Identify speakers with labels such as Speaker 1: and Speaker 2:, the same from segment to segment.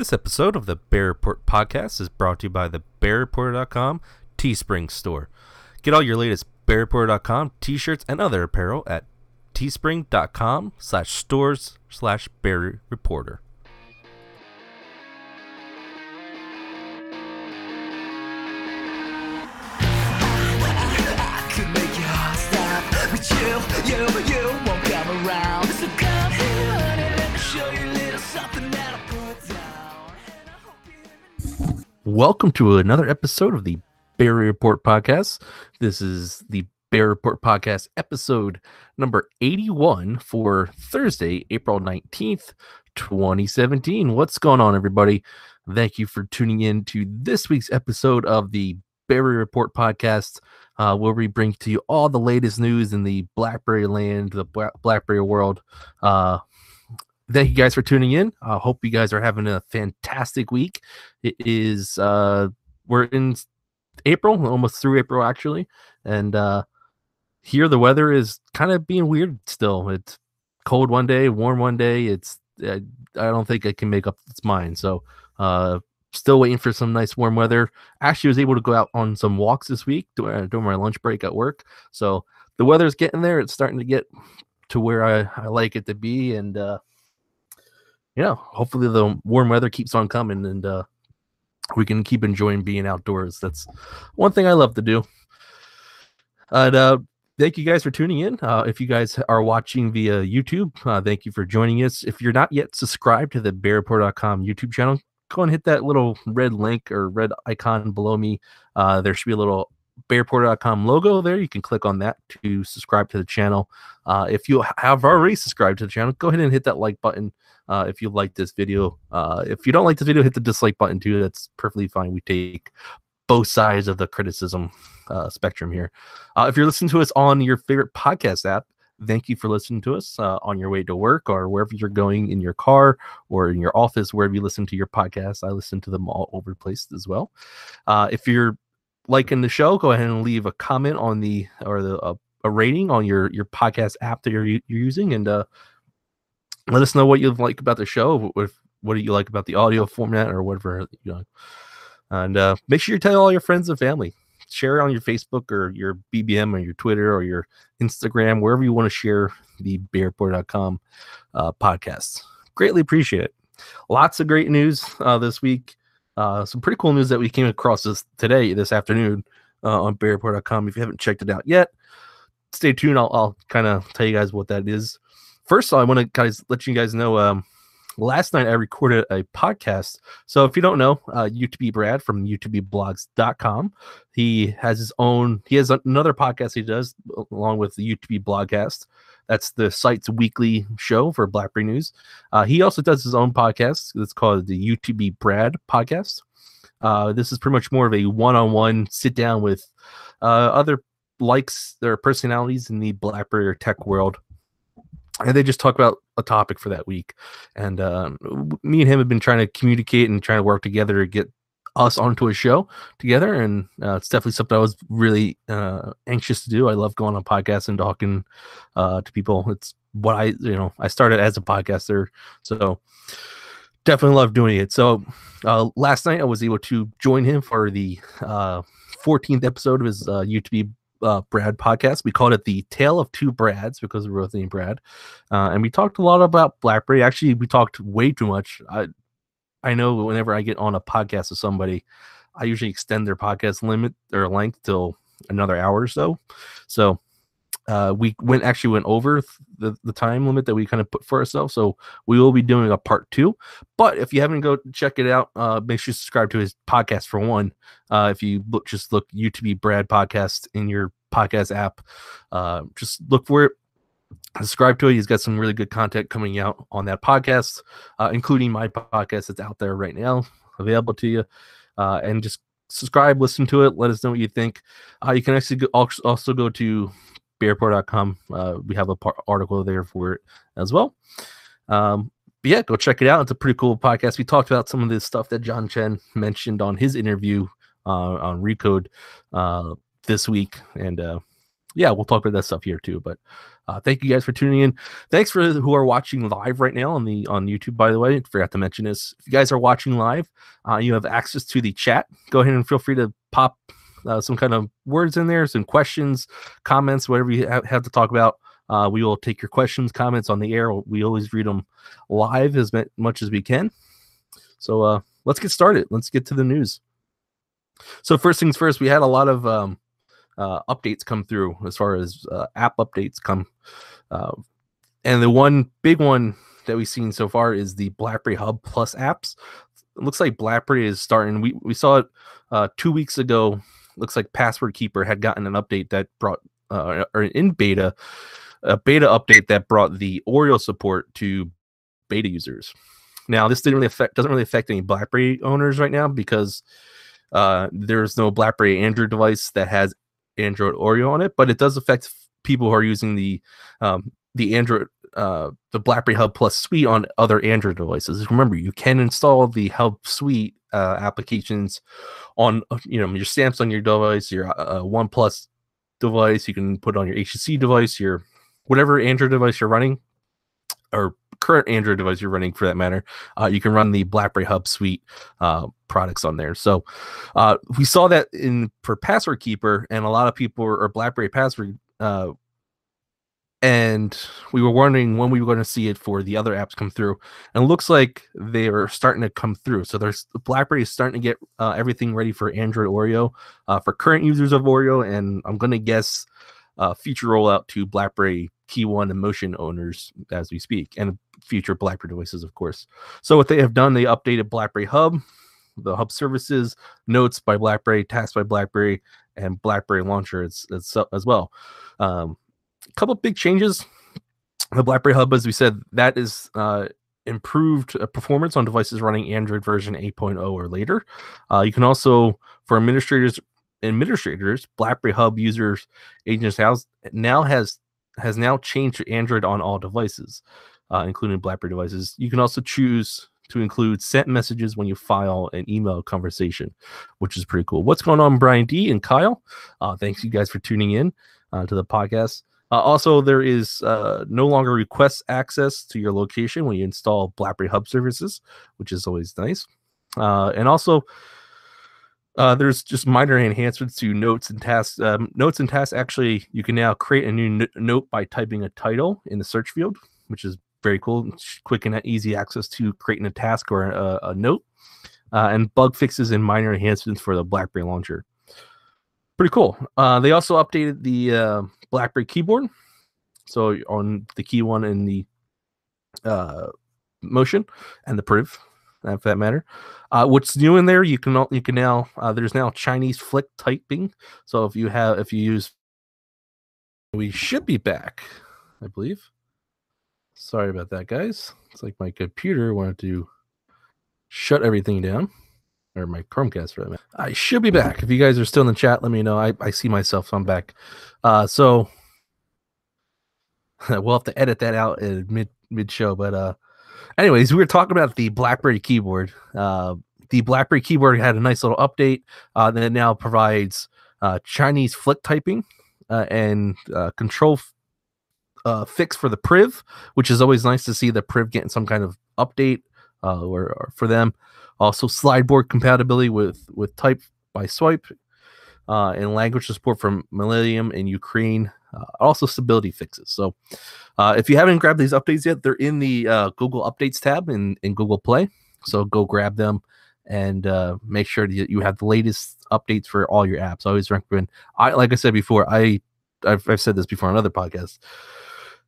Speaker 1: This episode of the Berry Report podcast is brought to you by the BearReporter.com Teespring store. Get all your latest BearReporter.com t-shirts and other apparel at teespring.com slash stores slash Bear. Welcome to another episode of the Berry Report podcast. This is the Berry Report podcast episode number 81 for Thursday, April 19th, 2017. What's going on, everybody? Thank you for tuning in to this week's episode of the Berry Report podcast, uh, where we bring to you all the latest news in the BlackBerry land, the BlackBerry world. Uh, thank you guys for tuning in. I hope you guys are having a fantastic week. It is uh, we're in April, almost through April actually, and uh, here the weather is kind of being weird still. It's cold one day, warm one day. It's I, I don't think it can make up its mind. So uh, still waiting for some nice warm weather. Actually, was able to go out on some walks this week during, during my lunch break at work. So the weather's getting there. It's starting to get to where I, I like it to be, and uh, yeah, hopefully the warm weather keeps on coming, and uh, we can keep enjoying being outdoors. That's one thing I love to do. And uh, thank you guys for tuning in. Uh, if you guys are watching via YouTube, uh, thank you for joining us. If you're not yet subscribed to the berryreport.com YouTube channel, go and hit that little red link or red icon below me. Uh, there should be a little berryreport.com logo there. You can click on that to subscribe to the channel. Uh, if you have already subscribed to the channel, go ahead and hit that like button uh, if you like this video. Uh, if you don't like this video, hit the dislike button too. That's perfectly fine. We take both sides of the criticism uh, spectrum here. Uh, if you're listening to us on your favorite podcast app, thank you for listening to us uh, on your way to work or wherever you're going in your car or in your office, wherever you listen to your podcast. I listen to them all over the place as well. Uh, if you're liking the show, go ahead and leave a comment on the or the a rating on your your podcast app that you're, you're using and uh, let us know what you like about the show. What, what do you like about the audio format or whatever you know. And uh, make sure you tell all your friends and family. Share it on your Facebook or your BBM or your Twitter or your Instagram, wherever you want to share the berryreport.com uh, podcasts. Greatly appreciate it. Lots of great news uh, this week. Uh, some pretty cool news that we came across this today, this afternoon uh, on berryreport.com. If you haven't checked it out yet, stay tuned. I'll, I'll kind of tell you guys what that is. First, of all, I want to guys let you guys know. Um, last night I recorded a podcast. So if you don't know, uh, UTB Brad from UTBBlogs.com, he has his own. He has another podcast he does along with the UTB Blogcast. That's the site's weekly show for BlackBerry News. Uh, he also does his own podcast. It's called the UTB Brad Podcast. Uh, this is pretty much more of a one-on-one sit down with uh, other likes their personalities in the BlackBerry tech world and they just talk about a topic for that week. And um, me and him have been trying to communicate and trying to work together to get us onto a show together. And uh, it's definitely something I was really uh, anxious to do. I love going on podcasts and talking uh, to people. It's what I, you know, I started as a podcaster, so definitely love doing it. So uh, last night I was able to join him for the uh, 14th episode of his uh, UTB uh, Brad podcast. We called it the Tale of Two Brads because we both named Brad, uh, and we talked a lot about BlackBerry. Actually, we talked way too much. I I know whenever I get on a podcast with somebody, I usually extend their podcast limit or length till another hour or so. So uh, we went actually went over the, the time limit that we kind of put for ourselves. So we will be doing a part two. But if you haven't go check it out, uh, make sure you subscribe to his podcast for one. Uh, if you look, just look UTB Brad podcast in your podcast app, uh, just look for it. Subscribe to it. He's got some really good content coming out on that podcast, uh, including my podcast that's out there right now, available to you. And just subscribe, listen to it. Let us know what you think. Uh, you can actually go, also go to berryreport.com. Uh, we have a par- article there for it as well. Um, but yeah, go check it out. It's a pretty cool podcast. We talked about some of the stuff that John Chen mentioned on his interview uh, on Recode uh, this week, and uh, yeah, we'll talk about that stuff here too. But uh, thank you guys for tuning in. Thanks for who are watching live right now on the on YouTube. By the way, forgot to mention this. If you guys are watching live, uh, you have access to the chat. Go ahead and feel free to pop uh, some kind of words in there, some questions, comments, whatever you ha- have to talk about. Uh, we will take your questions, comments on the air. We always read them live as much as we can. So uh, let's get started. Let's get to the news. So first things first, we had a lot of um, uh, updates come through as far as uh, app updates come, uh, and the one big one that we've seen so far is the BlackBerry Hub Plus apps. It looks like BlackBerry is starting. We we saw it uh, two weeks ago. Looks like Password Keeper had gotten an update that brought uh, or in beta a beta update that brought the Oreo support to beta users. Now, this didn't really affect doesn't really affect any BlackBerry owners right now because uh, there's no BlackBerry Android device that has Android Oreo on it, but it does affect people who are using the um, the Android uh, the BlackBerry Hub Plus suite on other Android devices. Remember, you can install the Hub suite uh, applications on uh, you know your Samsung your device, your uh, OnePlus device. You can put it on your HTC device, your whatever Android device you're running, or current Android device you're running for that matter, uh, you can run the BlackBerry Hub Suite uh, products on there. So uh, we saw that in for Password Keeper, and a lot of people are BlackBerry Password. And we were wondering when we were going to see it for the other apps come through, and it looks like they are starting to come through. So there's BlackBerry is starting to get uh, everything ready for Android Oreo uh, for current users of Oreo, and I'm going to guess uh, future rollout to BlackBerry Key One and Motion owners as we speak, and future BlackBerry devices, of course. So what they have done, they updated BlackBerry Hub, the Hub services, Notes by BlackBerry, Tasks by BlackBerry, and BlackBerry Launcher as, as, as well. Um, a couple big changes. The BlackBerry Hub, as we said, that is uh, improved uh, performance on devices running Android version 8.0 or later. Uh, you can also, for administrators, administrators, BlackBerry Hub users agents house now has has now changed to Android on all devices, uh, including BlackBerry devices. You can also choose to include sent messages when you file an email conversation, which is pretty cool. What's going on, Brian D and Kyle? Uh, thanks you guys for tuning in uh, to the podcast. Uh, also, there is uh, no longer request access to your location when you install BlackBerry Hub services, which is always nice. Uh, and also, uh, there's just minor enhancements to notes and tasks. Um, notes and tasks actually, you can now create a new n- note by typing a title in the search field, which is very cool. Quick and easy access to creating a task or a, a note, uh, and bug fixes and minor enhancements for the BlackBerry launcher. Pretty cool. Uh, they also updated the uh, BlackBerry keyboard. So on the key one in the uh, motion and the priv, for that matter. Uh, what's new in there? You can you can now uh, there's now Chinese flick typing. So if you have if you use, we should be back, I believe. Sorry about that, guys. It's like my computer wanted to shut everything down, or my Chromecast for that. matter. I should be back. If you guys are still in the chat, let me know. I, I see myself, so I'm back. Uh, so we'll have to edit that out in mid mid show, but uh, anyways, we were talking about the BlackBerry keyboard. Uh, the BlackBerry keyboard had a nice little update uh, that now provides uh, Chinese flick typing uh, and uh, control f- uh, fix for the Priv, which is always nice to see the Priv getting some kind of update uh, or, or for them. Also, slideboard compatibility with with type by swipe uh, and language support from Malayalam and Ukraine. Uh, also, stability fixes. So, uh, if you haven't grabbed these updates yet, they're in the uh, Google Updates tab in, in Google Play. So, go grab them and uh, make sure that you have the latest updates for all your apps. I always recommend. I like I said before, I I've, I've said this before on other podcasts.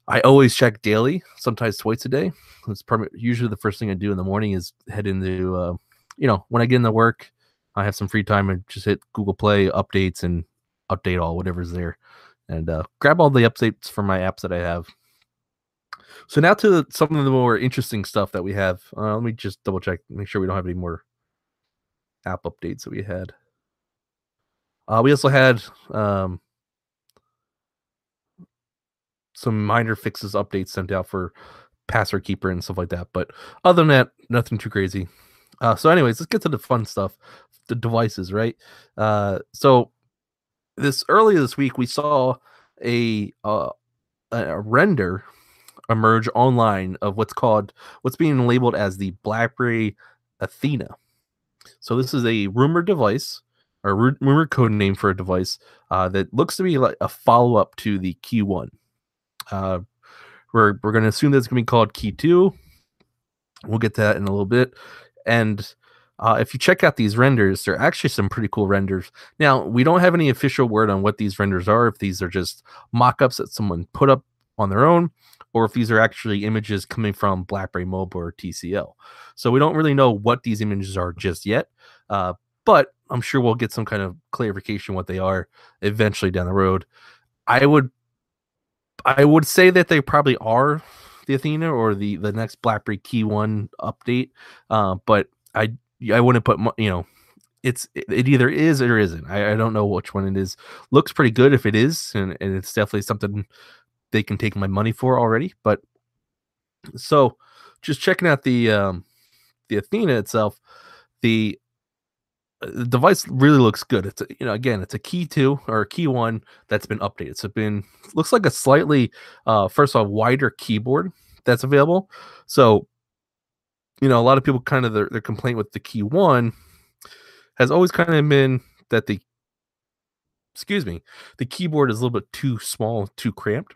Speaker 1: I always check daily, sometimes twice a day. It's usually the first thing I do in the morning is head into, uh, you know, when I get into work, I have some free time and just hit Google Play updates and update all whatever's there, and uh, grab all the updates from my apps that I have. So now to some of the more interesting stuff that we have. Uh, let me just double check, make sure we don't have any more app updates that we had. Uh, we also had um, some minor fixes, updates sent out for password keeper and stuff like that. But other than that, nothing too crazy. Uh, so, anyways, let's get to the fun stuff, the devices, right? Uh, so this earlier this week, we saw a uh, a render emerge online of what's called what's being labeled as the BlackBerry Athena. So this is a rumored device or ru- rumored code name for a device uh, that looks to be like a follow up to the Key One. Uh, we're we're going to assume that it's going to be called Key Two. We'll get to that in a little bit. And uh, if you check out these renders, they're actually some pretty cool renders. Now, we don't have any official word on what these renders are, if these are just mock ups that someone put up on their own, or if these are actually images coming from BlackBerry Mobile or TCL. So we don't really know what these images are just yet, uh, but I'm sure we'll get some kind of clarification what they are eventually down the road. I would, I would say that they probably are the Athena or the the next BlackBerry Key One update, uh, but I I wouldn't put you know. It's it either is or isn't. I, I don't know which one it is. Looks pretty good if it is, and, and it's definitely something they can take my money for already. But so just checking out the um the Athena itself, the the device really looks good. It's a, you know again, it's a key two or a key one that's been updated. So it's been looks like a slightly uh first off wider keyboard that's available. So you know a lot of people kind of their, their complaint with the key one has always kind of been that the excuse me the keyboard is a little bit too small, too cramped.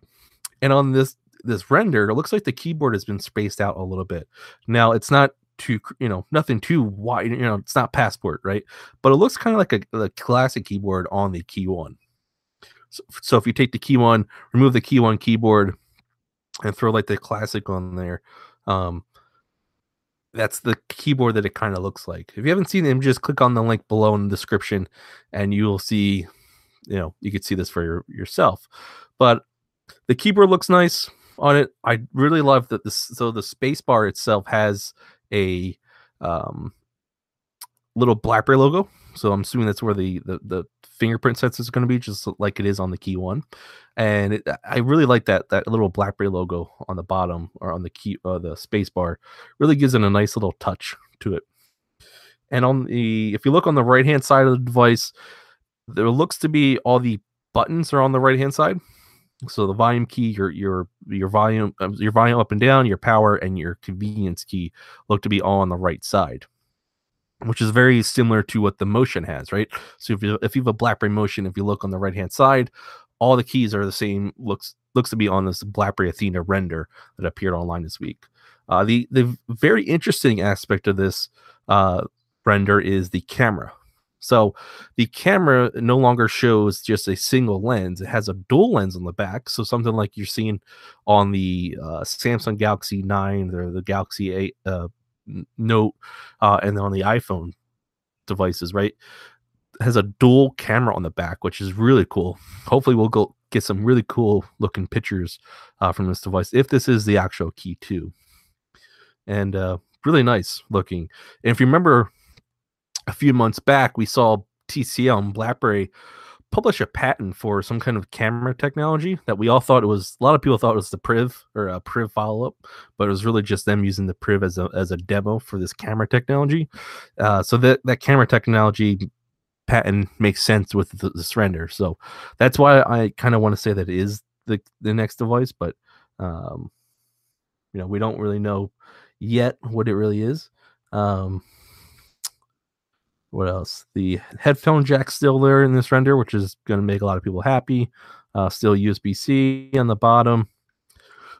Speaker 1: And on this this render, it looks like the keyboard has been spaced out a little bit. Now it's not too you know nothing too wide. You know it's not passport right, but it looks kind of like a, a classic keyboard on the key one. So, so if you take the key one, remove the key one keyboard, and throw like the classic on there, um, that's the keyboard that it kind of looks like. If you haven't seen them, just click on the link below in the description, and you will see. You know you could see this for your, yourself, but the keyboard looks nice on it. I really love that this. So the space bar itself has a um, little BlackBerry logo. So I'm assuming that's where the the, the fingerprint sensor is going to be, just like it is on the key one. And it, I really like that that little BlackBerry logo on the bottom or on the key uh, the space bar. Really gives it a nice little touch to it. And on the if you look on the right hand side of the device, there looks to be all the buttons are on the right hand side. So the volume key, your your your volume um, your volume up and down, your power, and your convenience key look to be all on the right side, which is very similar to what the Motion has, right? So if you if you have a BlackBerry Motion, if you look on the right hand side, all the keys are the same. looks looks to be on this BlackBerry Athena render that appeared online this week. Uh, the the very interesting aspect of this uh, render is the camera. So the camera no longer shows just a single lens; it has a dual lens on the back. So something like you're seeing on the uh, Samsung Galaxy Nine or the Galaxy Eight uh, Note, uh, and on the iPhone devices, right? Has a dual camera on the back, which is really cool. Hopefully, we'll go get some really cool looking pictures uh, from this device if this is the actual Key Two, and uh, really nice looking. And if you remember a few months back, we saw TCL and BlackBerry publish a patent for some kind of camera technology that we all thought it was. A lot of people thought it was the Priv or a Priv follow up, but it was really just them using the Priv as a as a demo for this camera technology. Uh, so that that camera technology patent makes sense with the, this render. So that's why I kind of want to say that it is the the next device, but um, you know we don't really know yet what it really is. Um, what else? The headphone jack still there in this render, which is going to make a lot of people happy. Uh, still USB C on the bottom.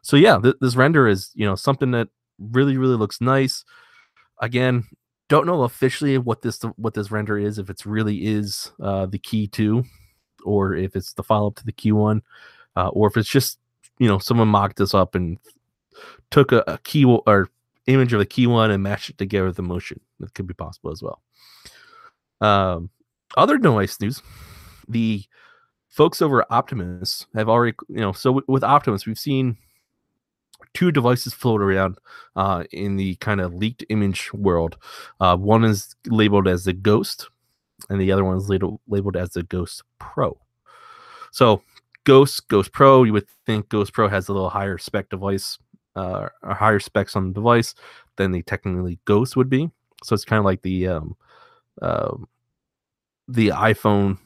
Speaker 1: So yeah, th- this render is you know something that really really looks nice. Again, don't know officially what this what this render is. If it's really is uh, the key two, or if it's the follow up to the key one, uh, or if it's just you know someone mocked this up and took a, a key or image of a key one and matched it together with the motion. That could be possible as well. Um, other noise news: the folks over Optiemus have already, you know, so with, with Optiemus, we've seen two devices float around uh, in the kind of leaked image world. Uh, one is labeled as the Ghost, and the other one is labeled, labeled as the Ghost Pro. So, Ghost, Ghost Pro, you would think Ghost Pro has a little higher spec device, uh, or higher specs on the device than the technically Ghost would be. So it's kind of like the um, um, the iPhone,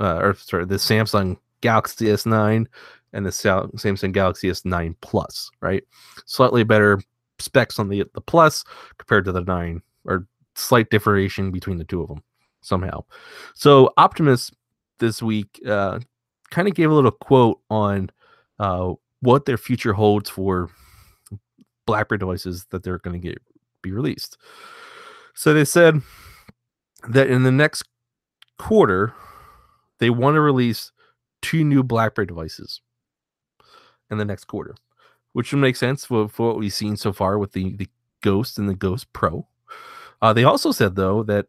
Speaker 1: uh, or sorry, the Samsung Galaxy S9 and the Samsung Galaxy S9 Plus, right? Slightly better specs on the the Plus compared to the 9 or slight differentiation between the two of them somehow. So Optiemus this week uh, kind of gave a little quote on uh, what their future holds for BlackBerry devices that they're going to get be released. So they said that in the next quarter, they want to release two new BlackBerry devices in the next quarter, which would make sense for, for what we've seen so far with the, the Ghost and the Ghost Pro. Uh, they also said though that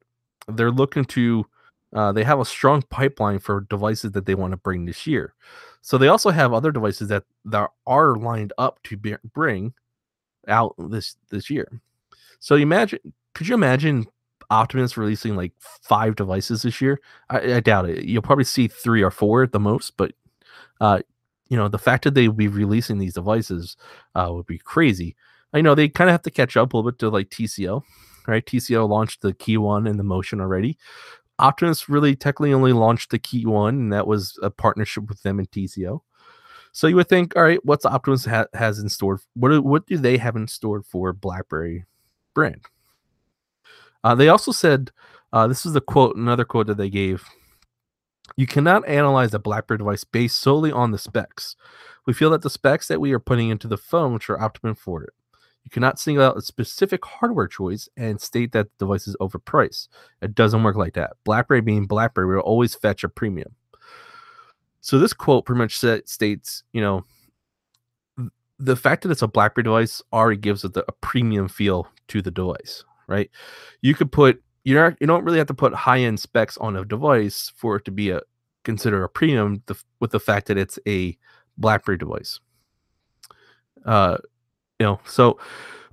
Speaker 1: they're looking to uh, they have a strong pipeline for devices that they want to bring this year. So they also have other devices that, that are lined up to be, bring out this this year. So imagine, could you imagine Optiemus releasing like five devices this year? I, I doubt it. You'll probably see three or four at the most, but uh, you know the fact that they will be releasing these devices uh, would be crazy. I know they kind of have to catch up a little bit to like TCL, right? TCL launched the Key One and the Motion already. Optiemus really technically only launched the Key One, and that was a partnership with them and TCL. So you would think, all right, what's Optiemus ha- has in store? What do, what do they have in store for BlackBerry brand? Uh, they also said, uh, this is the quote, another quote that they gave. You cannot analyze a BlackBerry device based solely on the specs. We feel that the specs that we are putting into the phone which are optimum for it. You cannot single out a specific hardware choice and state that the device is overpriced. It doesn't work like that. BlackBerry being BlackBerry will always fetch a premium. So this quote pretty much states, you know, the fact that it's a BlackBerry device already gives it the, a premium feel to the device, right? You could put you not you don't really have to put high end specs on a device for it to be a consider a premium with the fact that it's a BlackBerry device. Uh, you know, so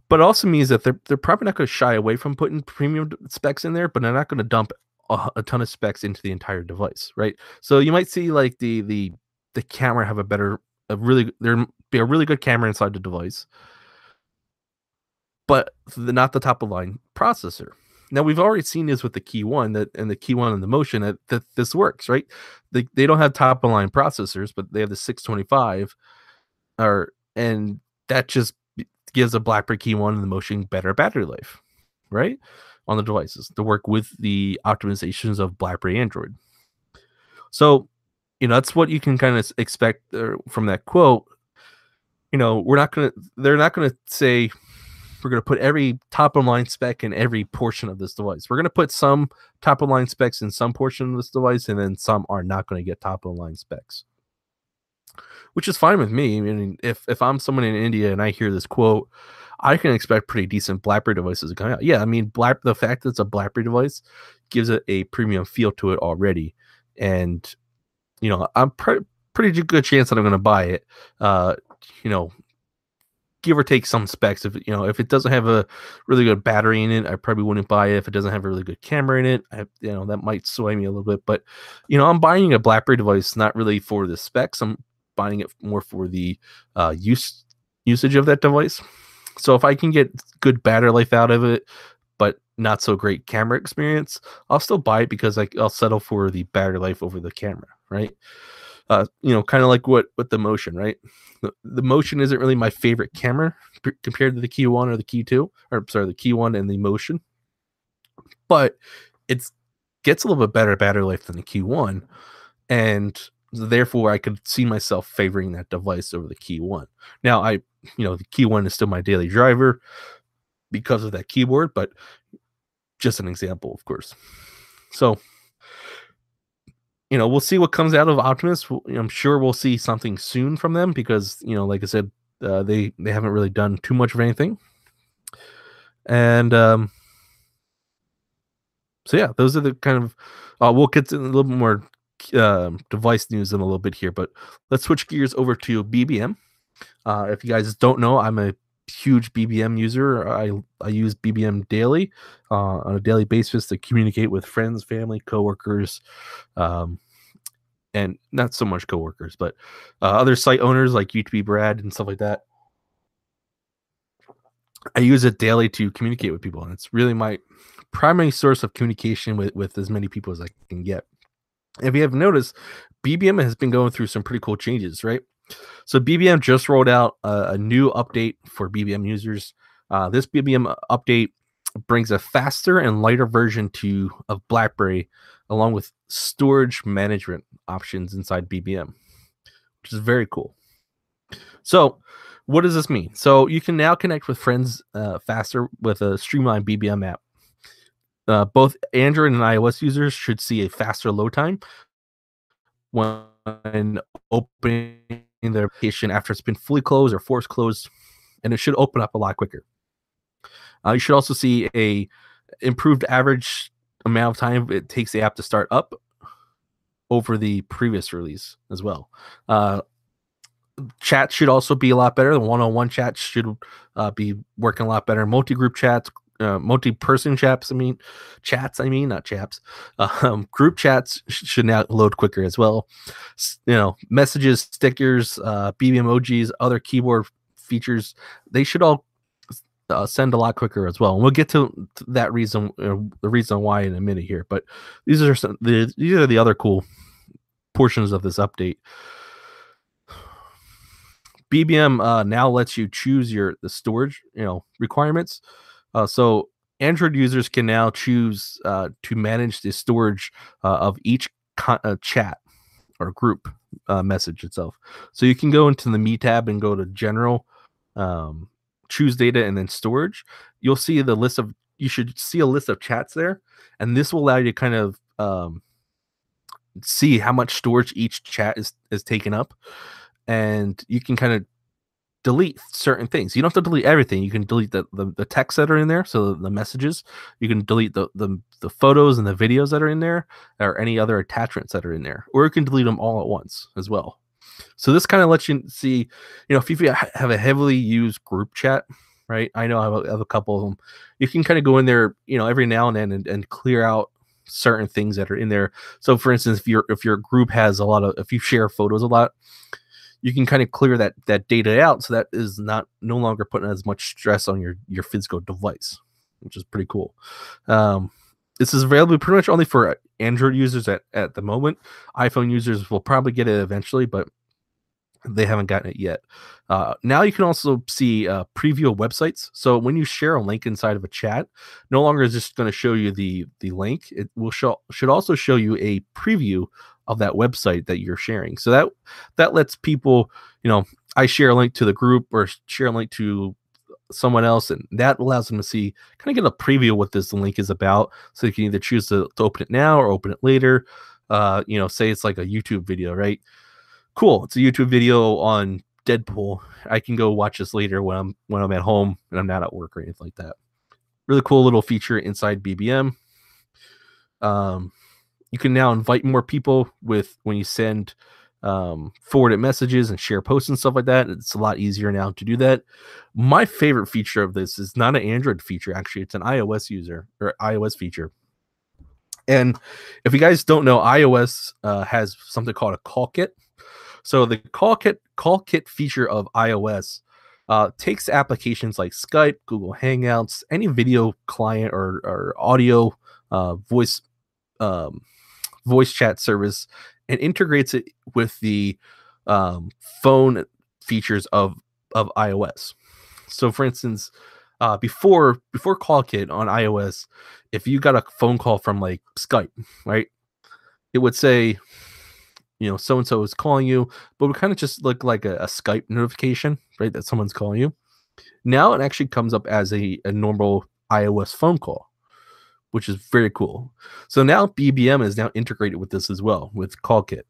Speaker 1: but it also means that they're they're probably not going to shy away from putting premium specs in there, but they're not going to dump a, a ton of specs into the entire device, right? So you might see like the the the camera have a better a really there be a really good camera inside the device, but not the top of line processor. Now we've already seen this with the key one that and the key one and the motion that, that this works, right? They, they don't have top of line processors, but they have the 625 or and that just gives a BlackBerry key one and the motion better battery life, right? On the devices to work with the optimizations of BlackBerry Android. So, you know, that's what you can kind of expect uh, from that quote. You know, we're not to, they're not to say, we're going to put every top of line spec in every portion of this device. We're going to put some top of line specs in some portion of this device, and then some are not going to get top of line specs, which is fine with me. I mean, if if I'm someone in India and I hear this quote, I can expect pretty decent BlackBerry devices come out. Yeah, I mean, Black the fact that it's a BlackBerry device gives it a premium feel to it already, and you know, I'm pre- pretty good chance that I'm going to buy it. Uh, you know, give or take some specs. If you know, if it doesn't have a really good battery in it, I probably wouldn't buy it. If it doesn't have a really good camera in it, I, you know, that might sway me a little bit. But you know, I'm buying a BlackBerry device not really for the specs. I'm buying it more for the uh, use usage of that device. So if I can get good battery life out of it, but not so great camera experience, I'll still buy it because I, I'll settle for the battery life over the camera, right? Uh, you know, kind of like what with the motion, right? The, the motion isn't really my favorite camera p- compared to the key one or the key two, or sorry, the key one and the motion, but it gets a little bit better battery life than the key one, and therefore I could see myself favoring that device over the key one. Now I, you know, the key one is still my daily driver because of that keyboard, but just an example, of course. So, you know, we'll see what comes out of Optiemus. I'm sure we'll see something soon from them because, you know, like I said, uh, they they haven't really done too much of anything. And um, so yeah, those are the kind of. Uh, we'll get to a little bit more um, device news in a little bit here, but let's switch gears over to BBM. Uh, if you guys don't know, I'm a huge BBM user. I I use BBM daily uh, on a daily basis to communicate with friends, family, coworkers, um, and not so much coworkers, but uh, other site owners like UTB Brad and stuff like that. I use it daily to communicate with people, and it's really my primary source of communication with with as many people as I can get. If you have noticed, BBM has been going through some pretty cool changes, right? So BBM just rolled out a, a new update for BBM users. Uh, this BBM update brings a faster and lighter version to of BlackBerry, along with storage management options inside BBM, which is very cool. So, what does this mean? So you can now connect with friends uh, faster with a streamlined BBM app. Uh, both Android and iOS users should see a faster load time when opening their application after it's been fully closed or forced closed, and it should open up a lot quicker. Uh, you should also see a improved average amount of time it takes the app to start up over the previous release as well. Uh, chat should also be a lot better. The one-on-one chat should uh, be working a lot better. Multi-group chats, uh, multi-person chats. I mean, chats. I mean, not chaps. Um, group chats sh- should now load quicker as well. S- you know, messages, stickers, uh, BB emojis, other keyboard features. They should all uh, send a lot quicker as well. And we'll get to to that reason, uh, the reason why in a minute here. But these are some the these are the other cool portions of this update. BBM uh, now lets you choose your the storage you know requirements. Uh, so Android users can now choose uh, to manage the storage uh, of each con- uh, chat or group uh, message itself. So you can go into the Me tab and go to General, um, choose data, and then storage. You'll see the list of you should see a list of chats there, and this will allow you to kind of um, see how much storage each chat is is taking up, and you can kind of delete certain things. You don't have to delete everything. You can delete the, the, the text that are in there, so the messages. You can delete the, the the photos and the videos that are in there, or any other attachments that are in there, or you can delete them all at once as well. So this kind of lets you see, you know, if you have a heavily used group chat, right? I know I have a, I have a couple of them. You can kind of go in there, you know, every now and then and, and clear out certain things that are in there. So for instance, if your if your group has a lot of if you share photos a lot, you can kind of clear that that data out so that is not no longer putting as much stress on your your physical device, which is pretty cool. Um, this is available pretty much only for Android users at, at the moment. iPhone users will probably get it eventually, but they haven't gotten it yet. Uh, now you can also see uh, preview of websites. So when you share a link inside of a chat, no longer is just going to show you the the link. It will show should also show you a preview of that website that you're sharing. So that that lets people, you know, I share a link to the group or share a link to someone else, and that allows them to see kind of get a preview of what this link is about. So you can either choose to, to open it now or open it later. Uh, you know, say it's like a YouTube video, right? Cool. It's a YouTube video on Deadpool. I can go watch this later when I'm when I'm at home and I'm not at work or anything like that. Really cool little feature inside BBM. Um, you can now invite more people with when you send um, forwarded messages and share posts and stuff like that. It's a lot easier now to do that. My favorite feature of this is not an Android feature, actually, it's an iOS user or iOS feature. And if you guys don't know, iOS uh, has something called a call kit. So the call kit call kit feature of iOS uh, takes applications like Skype, Google Hangouts, any video client or, or audio uh, voice um, voice chat service and integrates it with the um, phone features of of iOS. So, for instance, uh, before before CallKit on iOS, if you got a phone call from like Skype, right, it would say, you know, so and so is calling you, but would kind of just look like a, a Skype notification, right, that someone's calling you. Now it actually comes up as a, a normal iOS phone call which is very cool. So now BBM is now integrated with this as well with CallKit.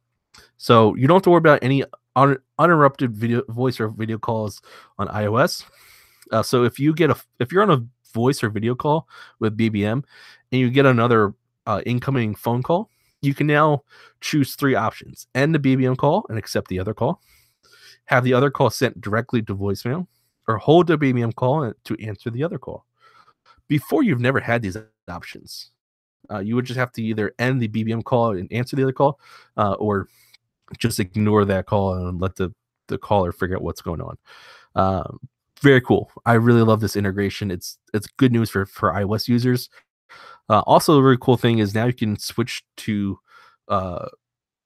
Speaker 1: So you don't have to worry about any un- uninterrupted video voice or video calls on iOS. Uh, so if you get a if you're on a voice or video call with BBM and you get another uh, incoming phone call, you can now choose three options: end the BBM call and accept the other call, have the other call sent directly to voicemail, or hold the BBM call to answer the other call. Before you've never had these options. Uh, you would just have to either end the BBM call and answer the other call, uh, or just ignore that call and let the the caller figure out what's going on. Um, very cool. I really love this integration. It's it's good news for for iOS users. Uh, also, a very cool thing is now you can switch to uh,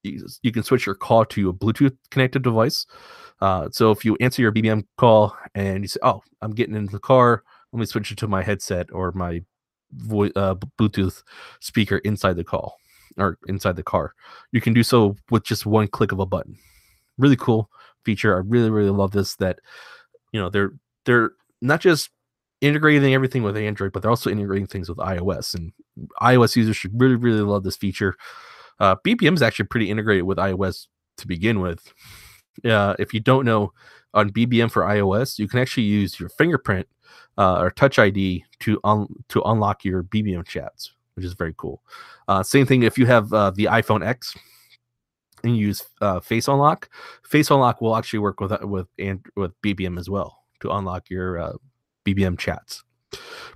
Speaker 1: you can switch your call to a Bluetooth connected device. Uh, so if you answer your BBM call and you say, "Oh, I'm getting into the car," let me switch it to my headset or my voice uh, Bluetooth speaker inside the call or inside the car. You can do so with just one click of a button. Really cool feature. I really really love this. That you know they're they're not just integrating everything with Android, but they're also integrating things with iOS. And iOS users should really really love this feature. Uh, BBM is actually pretty integrated with iOS to begin with. Uh, if you don't know, on BBM for iOS, you can actually use your fingerprint uh, or Touch ID to un- to unlock your BBM chats, which is very cool. Uh, same thing if you have uh, the iPhone X and you use uh, Face Unlock. Face Unlock will actually work with with and with BBM as well to unlock your uh, BBM chats.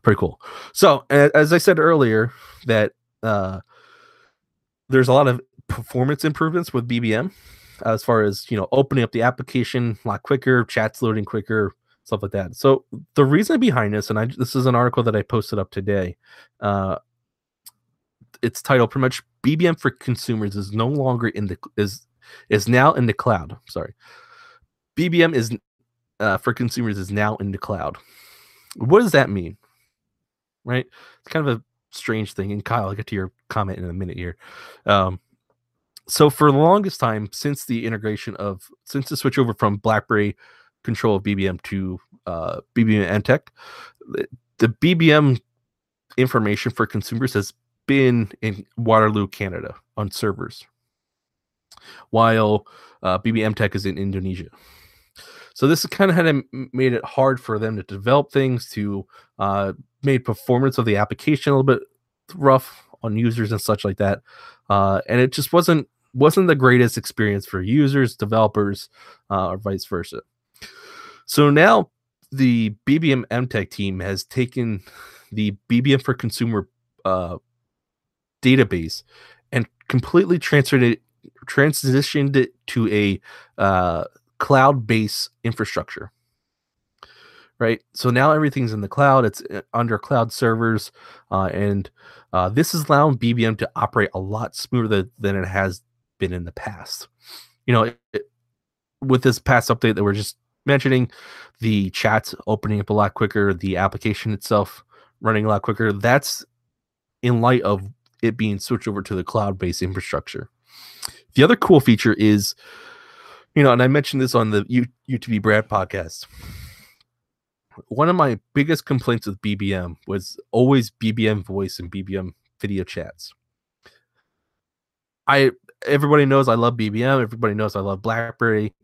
Speaker 1: Pretty cool. So as I said earlier, that uh, there's a lot of performance improvements with BBM as far as you know opening up the application a lot quicker chats loading quicker stuff like that so the reason behind this and i this is an article that i posted up today uh it's titled pretty much bbm for consumers is no longer in the is is now in the cloud sorry bbm is uh, for consumers is now in the cloud what does that mean? Right? It's kind of a strange thing and kyle i'll get to your comment in a minute here. Um so for the longest time since the integration of since the switch over from blackberry control of bbm to uh, bbm Emtek, the, the bbm information for consumers has been in waterloo canada on servers while uh, bbm tech is in indonesia so this kind of had made it hard for them to develop things to uh, made performance of the application a little bit rough on users and such like that uh, and it just wasn't wasn't the greatest experience for users, developers, uh, or vice versa. So now the BBM Emtek team has taken the BBM for consumer uh, database and completely transferred it, transitioned it to a uh, cloud-based infrastructure. Right. So now everything's in the cloud. It's uh, under cloud servers, uh, and uh, this is allowing BBM to operate a lot smoother than it has been in the past. You know, it, it, with this past update that we're just mentioning, the chats opening up a lot quicker, the application itself running a lot quicker. That's in light of it being switched over to the cloud based infrastructure. The other cool feature is, you know, and I mentioned this on the U- UTB Brad podcast. One of my biggest complaints with BBM was always BBM voice and BBM video chats. I everybody knows I love BBM. Everybody knows I love BlackBerry.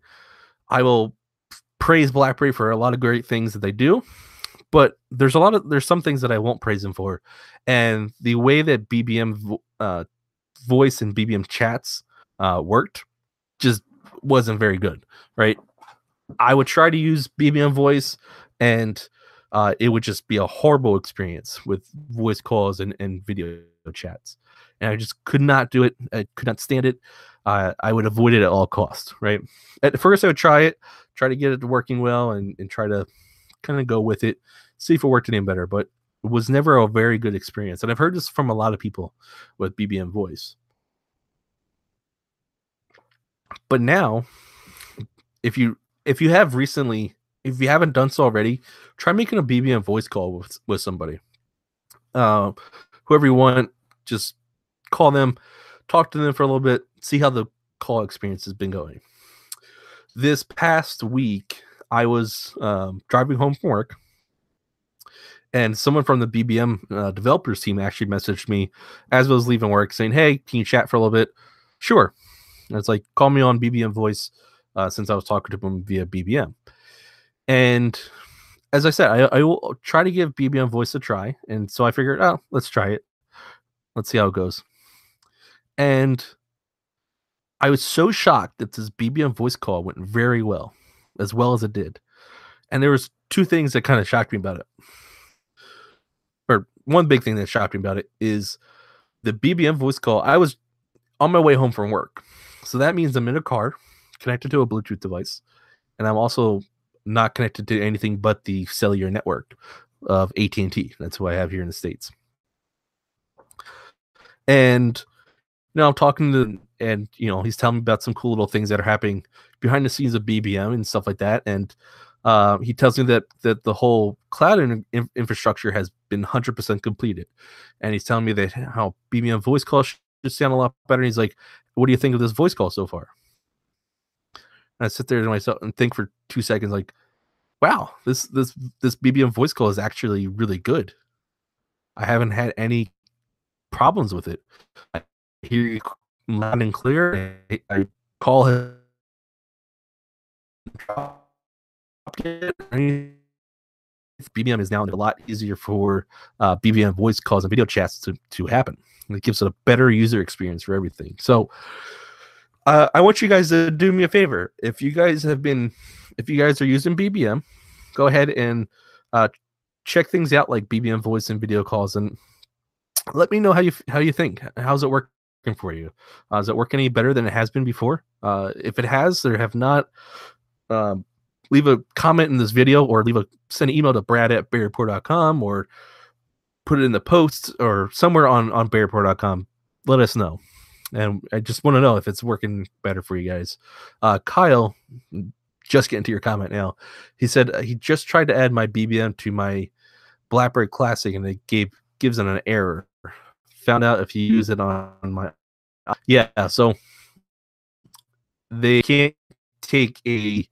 Speaker 1: I will praise BlackBerry for a lot of great things that they do, but there's a lot of there's some things that I won't praise them for, and the way that BBM uh, voice and BBM chats uh, worked just wasn't very good. Right? I would try to use BBM voice, and uh, it would just be a horrible experience with voice calls and, and video chats and I just could not do it. I could not stand it. Uh, I would avoid it at all costs. Right. At first, I would try it, try to get it working well, and, and try to kind of go with it, see if it worked any better. But it was never a very good experience, and I've heard this from a lot of people with BBM voice. But now, if you if you have recently, if you haven't done so already, try making a BBM voice call with with somebody. Uh, whoever you want, just call them, talk to them for a little bit, see how the call experience has been going. This past week, I was um, driving home from work, and someone from the BBM uh, developers team actually messaged me as I was leaving work saying, Hey, can you chat for a little bit? Sure. And it's like, call me on BBM voice uh, since I was talking to him via BBM. And as I said, I, I will try to give BBM voice a try. And so I figured, oh, let's try it. Let's see how it goes. And I was so shocked that this BBM voice call went very well, as well as it did. And there was two things that kind of shocked me about it. Or one big thing that shocked me about it is the BBM voice call. I was on my way home from work. So that means I'm in a car connected to a Bluetooth device. And I'm also not connected to anything but the cellular network of AT&T. That's who I have here in the States. And you I'm talking to and you know he's telling me about some cool little things that are happening behind the scenes of BBM and stuff like that. And uh, he tells me that that the whole cloud in, in- infrastructure has been 100% completed, and he's telling me that how BBM voice calls sound a lot better. And he's like, "What do you think of this voice call so far?" And I sit there to myself and think for two seconds, like, "Wow, this this this BBM voice call is actually really good. I haven't had any problems with it. I hear you loud and clear. I, I call him. BBM is now a lot easier for uh, BBM voice calls and video chats to, to happen. It gives it a better user experience for everything. So uh, I want you guys to do me a favor. If you guys have been, if you guys are using BBM, go ahead and uh, check things out like BBM voice and video calls and let me know how you how you think. How's it working for you? Uh, does it work any better than it has been before? Uh, if it has, there have not. Um, leave a comment in this video or leave a send an email to brad at berryreport.com or put it in the posts or somewhere on on berryreport.com. Let us know. And I just want to know if it's working better for you guys. Uh, Kyle, just getting to your comment now. He said uh, he just tried to add my BBM to my BlackBerry Classic and it gave gives it an error. Found out if you use it on my yeah, so they can't take a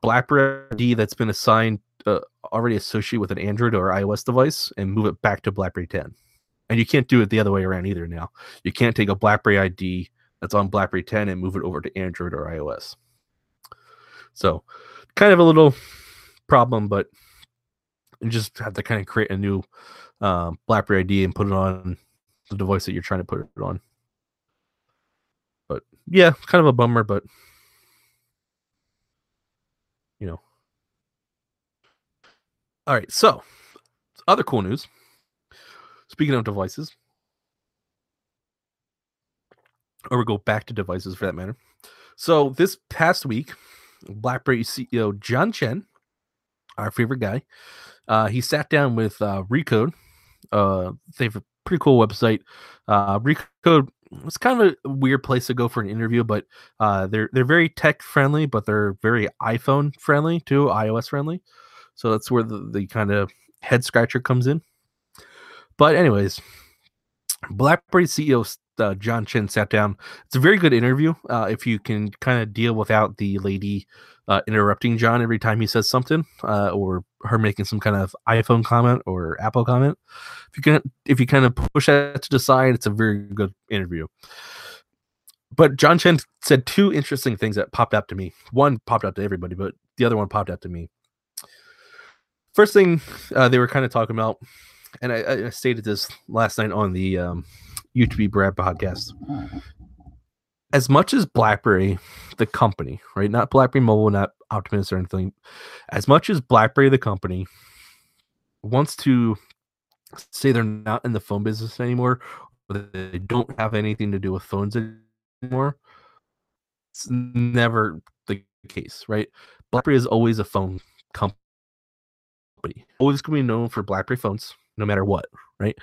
Speaker 1: BlackBerry ID that's been assigned uh, already associate with an Android or iOS device and move it back to BlackBerry 10. And you can't do it the other way around either now. You can't take a BlackBerry ID that's on BlackBerry 10 and move it over to Android or iOS. So, kind of a little problem, but you just have to kind of create a new um, BlackBerry ID and put it on the device that you're trying to put it on. But yeah, kind of a bummer, but you know. All right, so other cool news. Speaking of devices, or we go back to devices for that matter. So this past week, BlackBerry CEO John Chen, our favorite guy, uh, he sat down with uh, Recode. Uh, they have a pretty cool website. Uh, Recode it's kind of a weird place to go for an interview, but uh, they're they're very tech friendly, but they're very iPhone friendly too, iOS friendly. So that's where the, the kind of head scratcher comes in. But anyways, BlackBerry CEO uh, John Chen sat down. It's a very good interview. Uh, if you can kind of deal without the lady uh, interrupting John every time he says something, uh, or her making some kind of iPhone comment or Apple comment. If you can, if you kind of push that to the side, it's a very good interview. But John Chen said two interesting things that popped out to me. One popped out to everybody, but the other one popped out to me. First thing uh, they were kind of talking about, and I, I stated this last night on the um, UTB Brad podcast. As much as BlackBerry, the company, right? Not BlackBerry Mobile, not Optiemus or anything. As much as BlackBerry, the company, wants to say they're not in the phone business anymore, they don't have anything to do with phones anymore, it's never the case, right? BlackBerry is always a phone company. Always going to be known for BlackBerry phones, no matter what, right?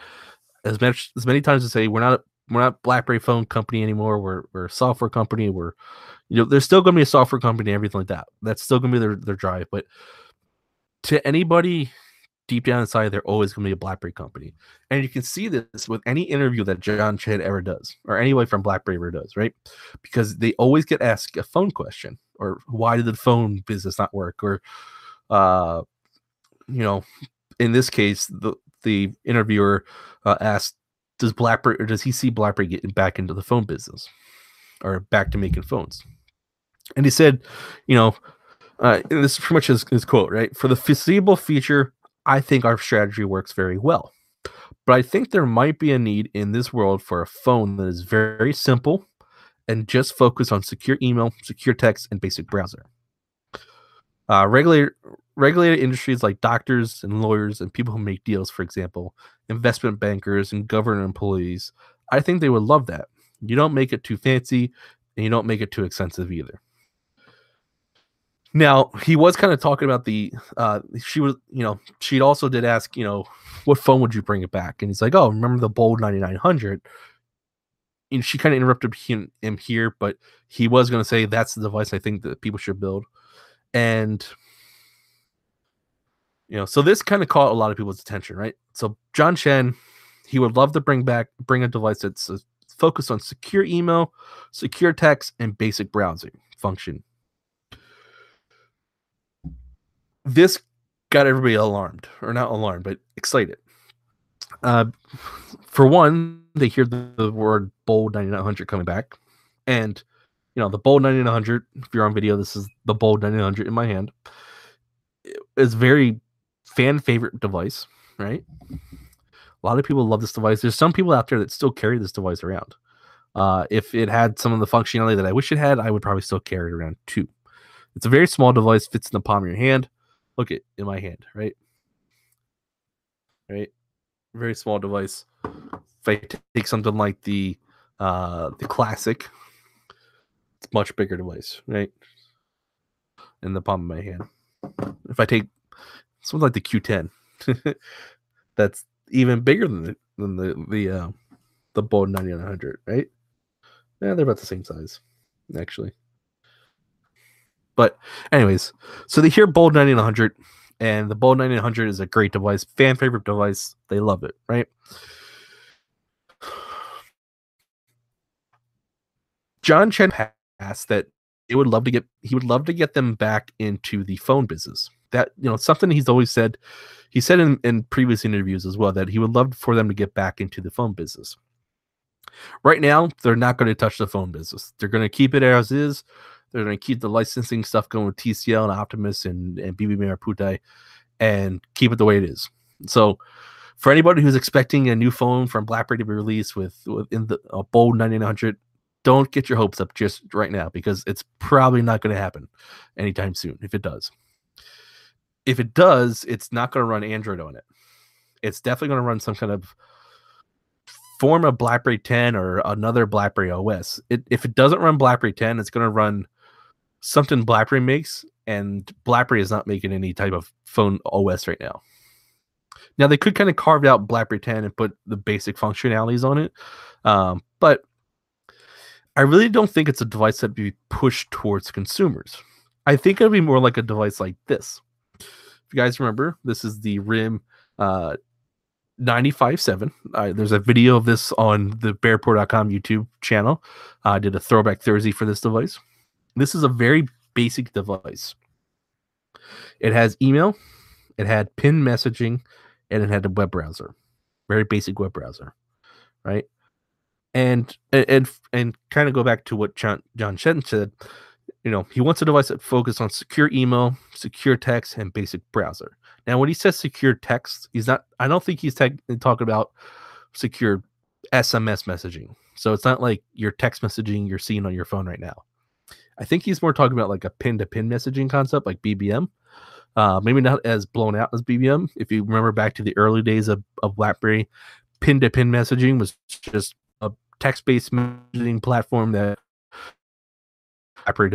Speaker 1: As much as many times as say we're not we're not BlackBerry phone company anymore. We're we're a software company. We're you know there's still going to be a software company, everything like that. That's still going to be their their drive. But to anybody deep down inside, they're always going to be a BlackBerry company, and you can see this with any interview that John Chen ever does, or anybody from BlackBerry ever does, right? Because they always get asked a phone question, or why did the phone business not work, or uh, you know, in this case, the the interviewer uh, asked, "Does BlackBerry or does he see BlackBerry getting back into the phone business, or back to making phones?" And he said, "You know, uh, this is pretty much his, his quote, right? For the foreseeable future, I think our strategy works very well, but I think there might be a need in this world for a phone that is very simple and just focus on secure email, secure text, and basic browser." Uh, regulated regulated industries like doctors and lawyers and people who make deals, for example, investment bankers and government employees, I think they would love that. You don't make it too fancy and you don't make it too expensive either. Now, he was kind of talking about the uh she was, you know, she also did ask, you know, what phone would you bring it back? And he's like, "Oh, remember the Bold 9900?" and she kind of interrupted him, him here, but he was going to say that's the device I think that people should build, and you know, so this kind of caught a lot of people's attention, right? So John Chen, he would love to bring back bring a device that's uh, focused on secure email, secure text, and basic browsing function. This got everybody alarmed, or not alarmed, but excited. Uh, for one, they hear the, the word bold 9900 coming back, and you know the bold 9900. If you're on video, this is the bold 9900 in my hand. It's very fan favorite device, right? A lot of people love this device. There's some people out there that still carry this device around. Uh, if it had some of the functionality that I wish it had, I would probably still carry it around too. It's a very small device, fits in the palm of your hand. Look at in my hand, right? Right, very small device. If I take something like the uh, the classic, it's much bigger device, right? In the palm of my hand. If I take something like the Q10, that's even bigger than the than the the uh, the Bold 9900, right? Yeah, they're about the same size, actually. But anyways, so they hear Bold 9900, and the Bold 9900 is a great device, fan favorite device. They love it, right? John Chen asked that he would love to get he would love to get them back into the phone business. That you know something he's always said. He said in, in previous interviews as well that he would love for them to get back into the phone business. Right now, they're not going to touch the phone business. They're going to keep it as is. They're going to keep the licensing stuff going with TCL and Optiemus and, and BB Merah Putih and keep it the way it is. So, for anybody who's expecting a new phone from BlackBerry to be released with, with in the a bold 9900, don't get your hopes up just right now because it's probably not going to happen anytime soon if it does. If it does, it's not going to run Android on it. It's definitely going to run some kind of form of BlackBerry 10 or another BlackBerry OS. It, if it doesn't run BlackBerry 10, it's going to run something BlackBerry makes, and BlackBerry is not making any type of phone OS right now. Now they could kind of carve out BlackBerry 10 and put the basic functionalities on it, um, but I really don't think it's a device that would be pushed towards consumers. I think it'd be more like a device like this. You guys remember, this is the RIM uh, 95.7. Uh, there's a video of this on the berryreport.com YouTube channel. I did a throwback Thursday for this device. This is a very basic device. It has email, it had pin messaging, and it had a web browser. Very basic web browser, right? And and and, and kind of go back to what John John Chen said. You know, he wants a device that focuses on secure email, secure text, and basic browser. Now, when he says secure text, he's not. I don't think he's te- talking about secure SMS messaging. So it's not like your text messaging you're seeing on your phone right now. I think he's more talking about like a pin to pin messaging concept, like BBM. Uh, maybe not as blown out as BBM. If you remember back to the early days of, of BlackBerry, pin to pin messaging was just a text based messaging platform that BlackBerry.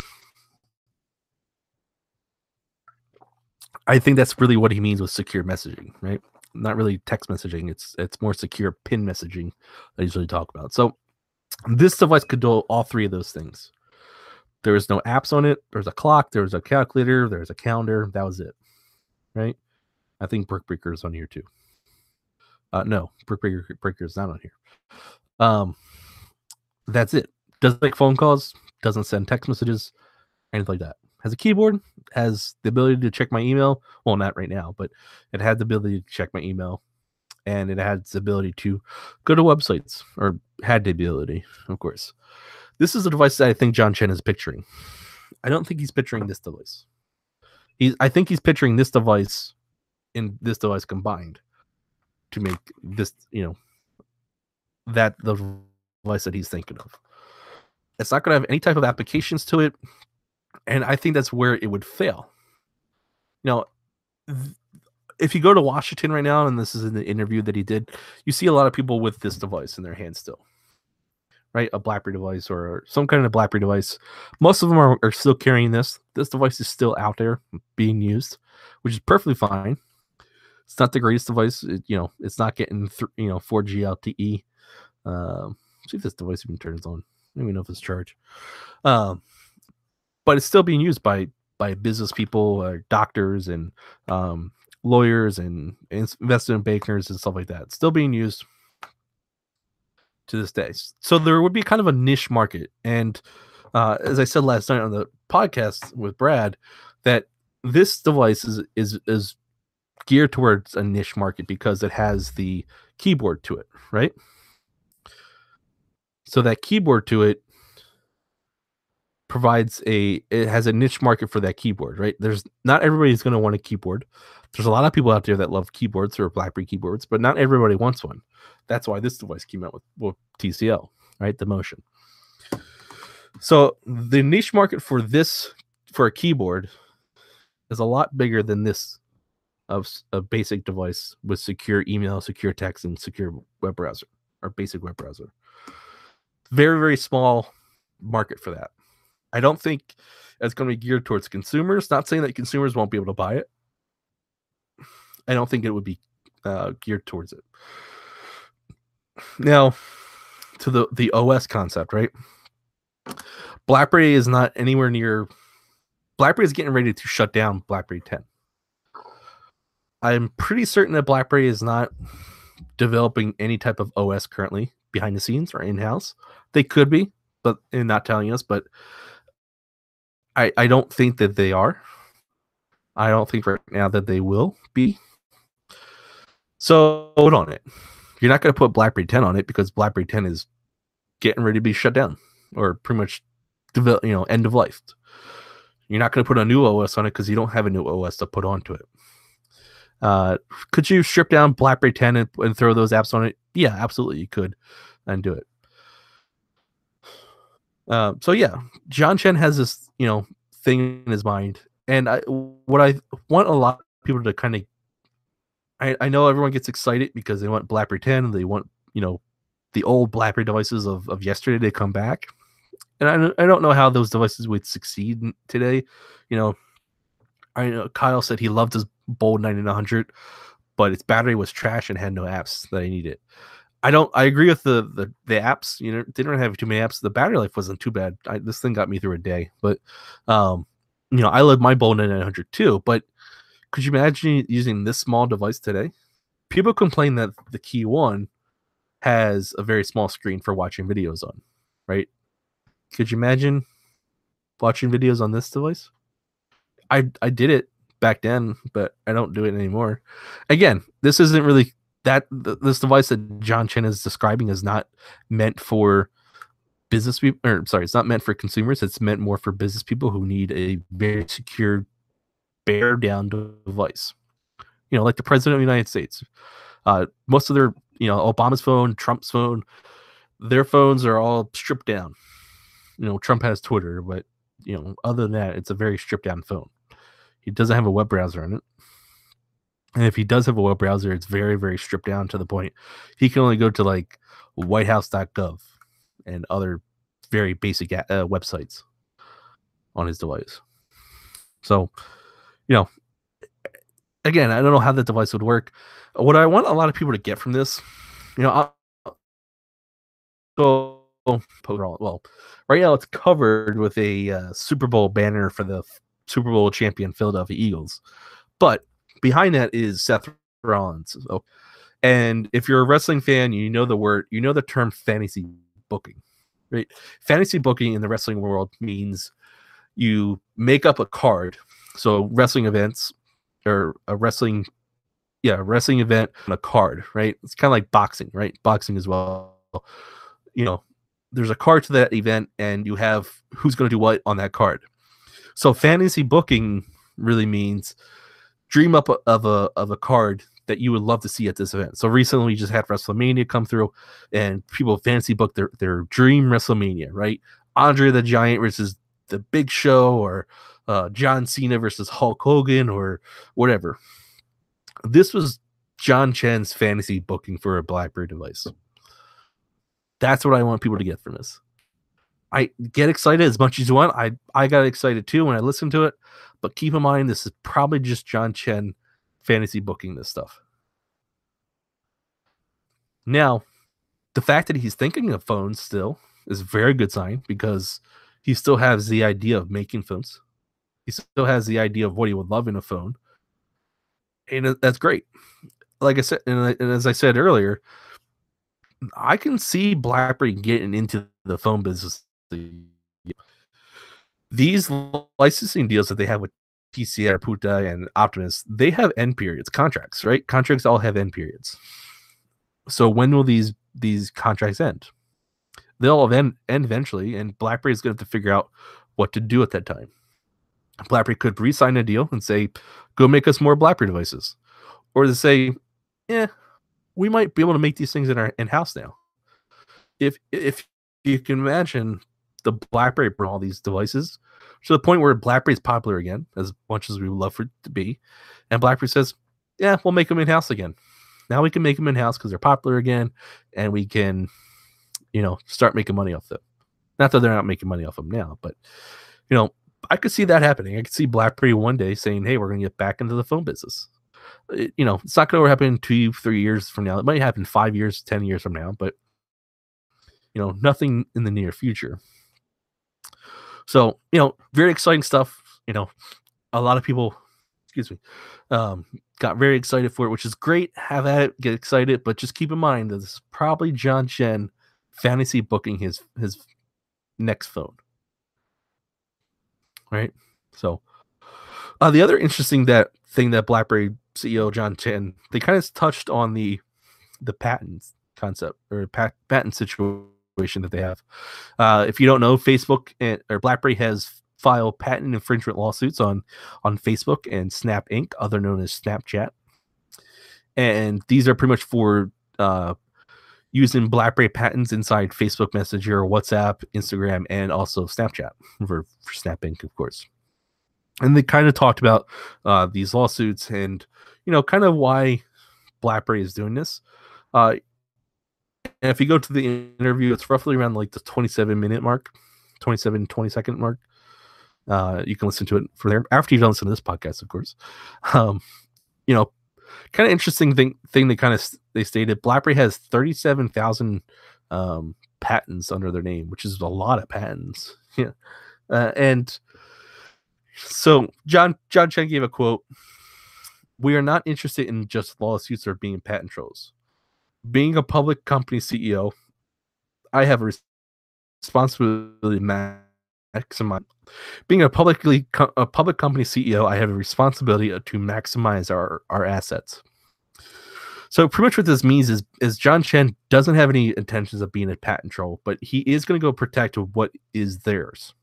Speaker 1: I think that's really what he means with secure messaging, right? Not really text messaging. It's it's more secure pin messaging I usually talk about. So this device could do all three of those things. There was no apps on it. There's a clock. There was a calculator. There's a calendar. That was it, right? I think Brick Breaker is on here too. Uh, no, Brick Breaker, Breaker is not on here. Um, that's it. Doesn't make phone calls. Doesn't send text messages. Anything like that. Has a keyboard. Has the ability to check my email. Well, not right now, but it had the ability to check my email, and it had the ability to go to websites, or had the ability, of course. This is a device that I think John Chen is picturing. I don't think he's picturing this device. He's I think he's picturing this device in this device combined to make this, you know, that the device that he's thinking of. It's not going to have any type of applications to it, and I think that's where it would fail. You know, if you go to Washington right now, and this is in the interview that he did, you see a lot of people with this device in their hands still right? A BlackBerry device or some kind of BlackBerry device. Most of them are, are still carrying this. This device is still out there being used, which is perfectly fine. It's not the greatest device. It, you know, it's not getting th- you know 4G LTE. Um, see if this device even turns on. Don't even know if it's charged. Um, but it's still being used by by business people, uh, doctors, and um, lawyers, and, investment bankers and stuff like that. It's still being used to this day. So there would be kind of a niche market, and uh, as I said last night on the podcast with Brad, that this device is is is geared towards a niche market because it has the keyboard to it, right? So that keyboard to it provides a it has a niche market for that keyboard, right? There's not everybody's going to want a keyboard. There's a lot of people out there that love keyboards or BlackBerry keyboards, but not everybody wants one. That's why this device came out with, with TCL, right? The Motion. So the niche market for this for a keyboard is a lot bigger than this of a basic device with secure email, secure text, and secure web browser or basic web browser. Very, very small market for that. I don't think it's going to be geared towards consumers. Not saying that consumers won't be able to buy it. I don't think it would be uh, geared towards it. Now, to the the OS concept, right? BlackBerry is not anywhere near. BlackBerry is getting ready to shut down BlackBerry 10. I'm pretty certain that BlackBerry is not developing any type of OS currently behind the scenes or in house. They could be, but and not telling us. But I I don't think that they are. I don't think right now that they will be. So hold on it. You're not going to put BlackBerry 10 on it because BlackBerry 10 is getting ready to be shut down or pretty much develop, you know, end of life. You're not going to put a new OS on it because you don't have a new OS to put onto it. Uh, could you strip down BlackBerry 10 and, and throw those apps on it? Yeah, absolutely, you could, and do it. Uh, so yeah, John Chen has this, you know, thing in his mind, and I what I want a lot of people to kind of, I I know everyone gets excited because they want BlackBerry 10 and they want you know, the old BlackBerry devices of of yesterday to come back, and I I don't know how those devices would succeed today. You know, I know Kyle said he loved his Bold 9900, but its battery was trash and had no apps that I needed. I don't. I agree with the the, the apps. You know, didn't have too many apps. The battery life wasn't too bad. I, this thing got me through a day. But, um, you know, I love my Bold 9900 too. But could you imagine using this small device today? People complain that the KEYone has a very small screen for watching videos on, right? Could you imagine watching videos on this device? I I did it back then, but I don't do it anymore. Again, this isn't really that th- this device that John Chen is describing is not meant for business people or sorry, it's not meant for consumers. It's meant more for business people who need a very secure bear down device. You know, like the president of the United States. Uh, most of their, you know, Obama's phone, Trump's phone, their phones are all stripped down. You know, Trump has Twitter, but you know, other than that, it's a very stripped down phone. He doesn't have a web browser in it. And if he does have a web browser, it's very, very stripped down to the point he can only go to like whitehouse.gov and other very basic uh, websites on his device. So, you know, again, I don't know how that device would work. What I want a lot of people to get from this, you know, so well, right now it's covered with a uh, Super Bowl banner for the Super Bowl champion Philadelphia Eagles, but behind that is Seth Rollins. So, and if you're a wrestling fan, you know the word, you know the term fantasy booking, right? Fantasy booking in the wrestling world means you make up a card. So wrestling events or a wrestling, yeah, wrestling event on a card, right? It's kind of like boxing, right? Boxing as well. You know, there's a card to that event, and you have who's going to do what on that card. So fantasy booking really means dream up of a of a card that you would love to see at this event. So recently we just had WrestleMania come through and people fancy book their their dream WrestleMania, right? Andre the Giant versus the Big Show or uh, John Cena versus Hulk Hogan or whatever. This was John Chen's fantasy booking for a BlackBerry device. That's what I want people to get from this. I get excited as much as you want. I I got excited too when I listened to it, but keep in mind this is probably just John Chen fantasy booking this stuff. Now, the fact that he's thinking of phones still is a very good sign because he still has the idea of making phones. He still has the idea of what he would love in a phone, and that's great. Like I said, and, and as I said earlier, I can see BlackBerry getting into the phone business. These licensing deals that they have with TCR, Puta, and Optiemus, they have end periods, contracts, right? Contracts all have end periods. So when will these these contracts end? They'll end, end eventually, and BlackBerry is going to have to figure out what to do at that time. BlackBerry could re-sign a deal and say, "Go make us more BlackBerry devices," or to say, "Yeah, we might be able to make these things in our in house now." If if you can imagine the BlackBerry for all these devices to the point where BlackBerry is popular again, as much as we would love for it to be, and BlackBerry says, "Yeah, we'll make them in house again." Now we can make them in house because they're popular again, and we can, you know, start making money off them. Not that they're not making money off them now, but you know, I could see that happening. I could see BlackBerry one day saying, "Hey, we're going to get back into the phone business." It- you know, it's not going to happen two, three years from now. It might happen five years, ten years from now, but you know, nothing in the near future. So, you know, very exciting stuff. You know, a lot of people, excuse me, um, got very excited for it, which is great. Have at it, get excited, but just keep in mind that this is probably John Chen fantasy booking his his next phone. Right? So uh, the other interesting that thing that BlackBerry CEO John Chen they kind of touched on the the patents concept or pat, patent situation that they have. Uh, if you don't know, Facebook and, or BlackBerry has filed patent infringement lawsuits on on Facebook and Snap Inc., other known as Snapchat, and these are pretty much for uh, using BlackBerry patents inside Facebook Messenger, WhatsApp, Instagram, and also Snapchat for, for Snap Inc., of course. And they kind of talked about uh, these lawsuits and you know kind of why BlackBerry is doing this. Uh, and if you go to the interview, it's roughly around like the 27 minute mark, 27, 20 second mark. Uh, you can listen to it from there after you've listened to this podcast, of course. Um, you know, kind of interesting thing thing they kind of they stated BlackBerry has 37,000 um, patents under their name, which is a lot of patents. Yeah. Uh, and so John John Chen gave a quote. We are not interested in just lawsuits or being patent trolls. Being a public company CEO, I have a responsibility to maximize. Being a publicly a public company CEO, I have a responsibility to maximize our our assets. So pretty much what this means is is John Chen doesn't have any intentions of being a patent troll, but he is going to go protect what is theirs.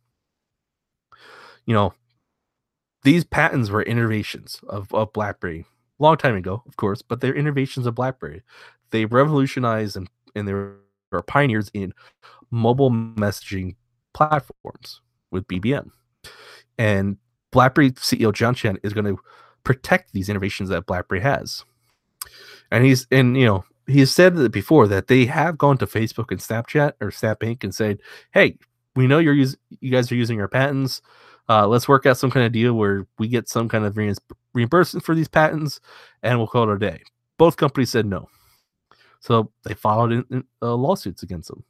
Speaker 1: You know, these patents were innovations of, of BlackBerry long time ago, of course, but they're innovations of BlackBerry. They revolutionized and, and they were pioneers in mobile messaging platforms with BBM. And BlackBerry CEO John Chen is going to protect these innovations that BlackBerry has. And he's and you know he has said that before that they have gone to Facebook and Snapchat or Snap Inc. and said, "Hey, we know you're using you guys are using our patents. Uh, let's work out some kind of deal where we get some kind of reimb- reimbursement for these patents, and we'll call it a day." Both companies said no, so they filed in, in, uh, lawsuits against them.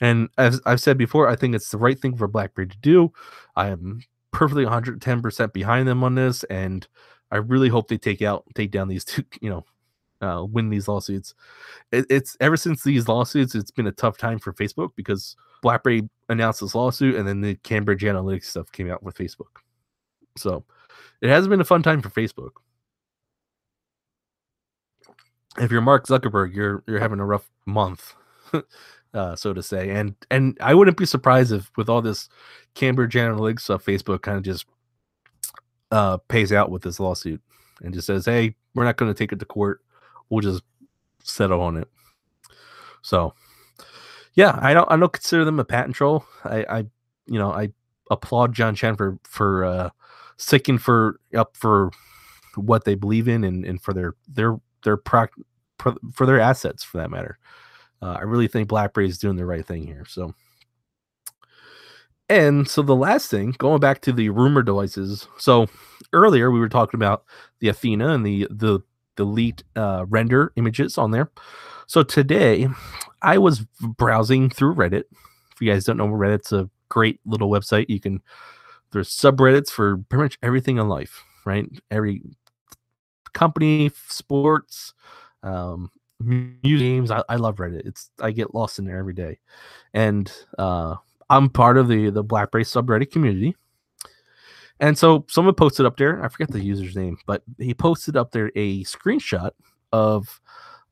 Speaker 1: And as I've said before, I think it's the right thing for BlackBerry to do. I am perfectly 110% behind them on this, and I really hope they take out take down these two, you know, uh, win these lawsuits. It, it's ever since these lawsuits, it's been a tough time for Facebook because BlackBerry announced this lawsuit, and then the Cambridge Analytica stuff came out with Facebook. So it hasn't been a fun time for Facebook. If you're Mark Zuckerberg, you're you're having a rough month, uh, so to say. And and I wouldn't be surprised if with all this Cambridge Analytica stuff, Facebook kind of just uh, pays out with this lawsuit and just says, "Hey, we're not going to take it to court. We'll just settle on it." So, yeah, I don't I don't consider them a patent troll. I, I you know I applaud John Chen for for uh, sticking for up for what they believe in and, and for their their their proc for, their assets for that matter. Uh, I really think BlackBerry is doing the right thing here. So. And so the last thing, going back to the rumor devices. So earlier we were talking about the Athena and the the the leaked uh, render images on there. So today, I was browsing through Reddit. If you guys don't know, Reddit's a great little website. You can there's subreddits for pretty much everything in life, right? Every company, sports, um, music games. I, I love Reddit. It's I get lost in there every day, and uh, I'm part of the the Blackberry subreddit community. And so someone posted up there. I forget the user's name, but he posted up there a screenshot of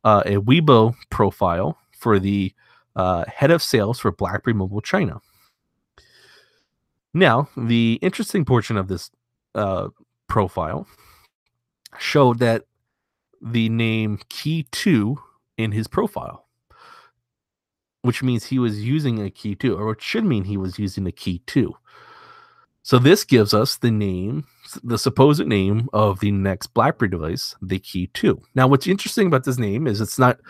Speaker 1: uh, a Weibo profile for the uh, head of sales for BlackBerry Mobile China. Now, the interesting portion of this uh, profile showed that the name Key 2 in his profile, which means he was using a Key 2, or which should mean he was using a Key 2. So this gives us the name, the supposed name of the next BlackBerry device, the Key 2. Now, what's interesting about this name is it's not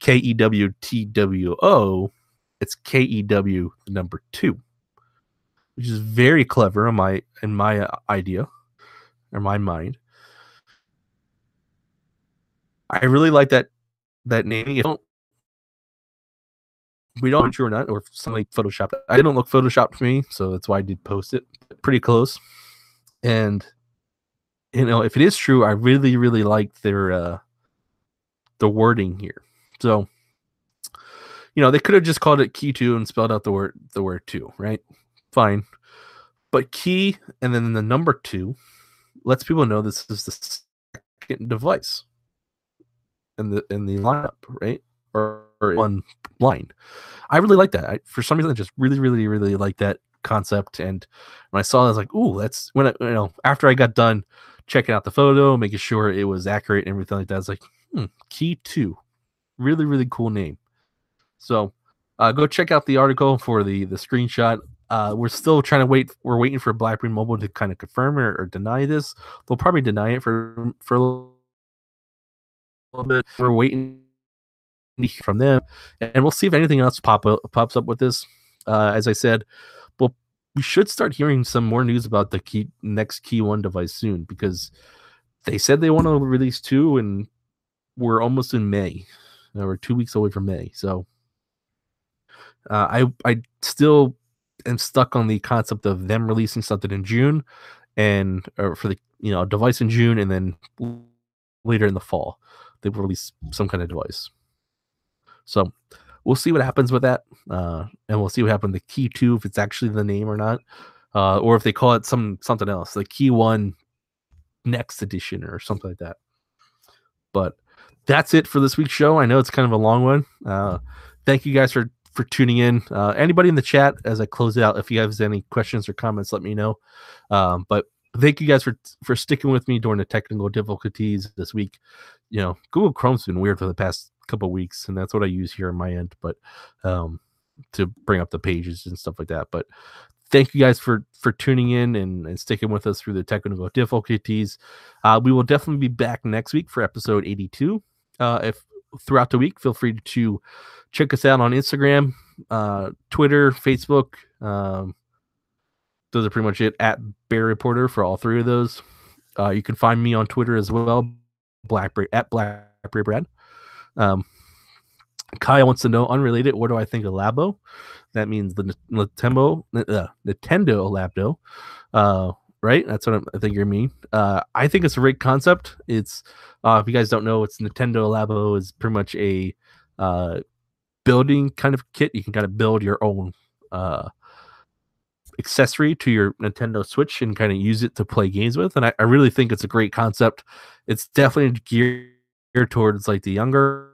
Speaker 1: K E W T W O, it's K E W number 2, which is very clever in my in my idea or my mind. I really like that that naming. You don't we don't know true or not, or if somebody photoshopped. I didn't look photoshopped for me, so that's why I did post it. Pretty close. And you know, if it is true, I really, really like their uh the wording here. So you know, they could have just called it key two and spelled out the word the word two, right? Fine. But key and then the number two lets people know this is the second device in the in the lineup, right? Or, or one line. I really like that. I, for some reason, I just really, really, really like that concept. And when I saw it, I was like, "Ooh, that's when I, you know." After I got done checking out the photo, making sure it was accurate and everything like that, I was like, "Hmm, Key Two, really, really cool name." So, uh, go check out the article for the the screenshot. Uh, we're still trying to wait. We're waiting for BlackBerry Mobile to kind of confirm or, or deny this. They'll probably deny it for for a little bit. We're waiting from them, and we'll see if anything else pop up, pops up with this. Uh, as I said, well, we should start hearing some more news about the key next KEYone device soon because they said they want to release two, and we're almost in May. Uh, we're two weeks away from May, so uh, I I still am stuck on the concept of them releasing something in June, and or for the you know device in June, and then later in the fall they release some kind of device. So we'll see what happens with that, uh, and we'll see what happens with the Key Two if it's actually the name or not, uh, or if they call it some something else, the KEYone Next Edition or something like that. But that's it for this week's show. I know it's kind of a long one. Uh, thank you guys for for tuning in. Uh, anybody in the chat as I close out, if you have any questions or comments, let me know. Um, but thank you guys for for sticking with me during the technical difficulties this week. You know, Google Chrome's been weird for the past couple weeks, and that's what I use here on my end. But um, to bring up the pages and stuff like that. But thank you guys for for tuning in and, and sticking with us through the technical difficulties. Uh, we will definitely be back next week for episode 82. Uh, if throughout the week, feel free to check us out on Instagram, uh, Twitter, Facebook. Um, those are pretty much it at Bear Reporter for all three of those. Uh, you can find me on Twitter as well, Blackberry at Blackberry Brad. Um, Kyle wants to know, unrelated, what do I think of Labo? That means the Nintendo, uh, Nintendo Labo, uh, right? That's what I'm, i think you mean. Uh, I think it's a great concept. It's, uh, if you guys don't know, it's Nintendo Labo is pretty much a uh, building kind of kit. You can kind of build your own uh, accessory to your Nintendo Switch and kind of use it to play games with. And I, I really think it's a great concept. It's definitely geared towards like the younger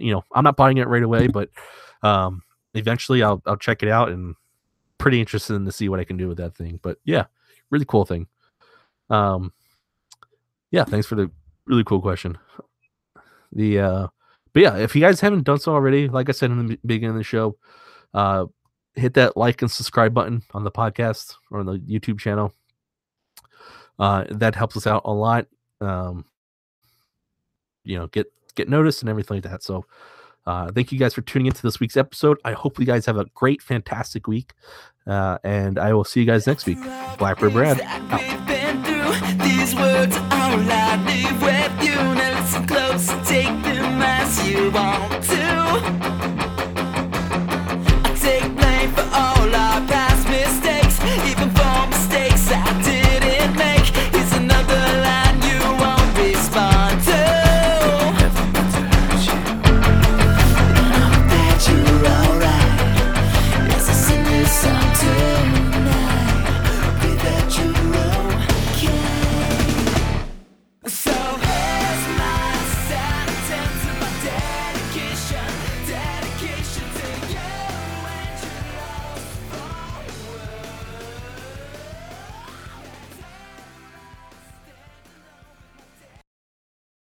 Speaker 1: you know, I'm not buying it right away, but um, eventually I'll I'll check it out and pretty interested in to see what I can do with that thing. But yeah, really cool thing. Um, yeah, thanks for the really cool question. The uh, but yeah, if you guys haven't done so already, like I said in the beginning of the show, uh, hit that like and subscribe button on the podcast or on the YouTube channel. Uh, that helps us out a lot. Um, you know, get get noticed and everything like that. So, uh, thank you guys for tuning into this week's episode. I hope you guys have a great, fantastic week. Uh, and I will see you guys next week. Blackbird Brad. Out.